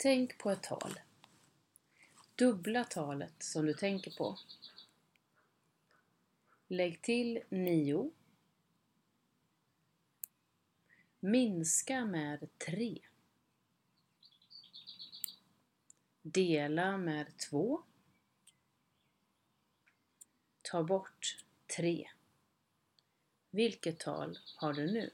Tänk på ett tal. Dubbla talet som du tänker på. Lägg till 9. Minska med 3. Dela med 2. Ta bort 3. Vilket tal har du nu?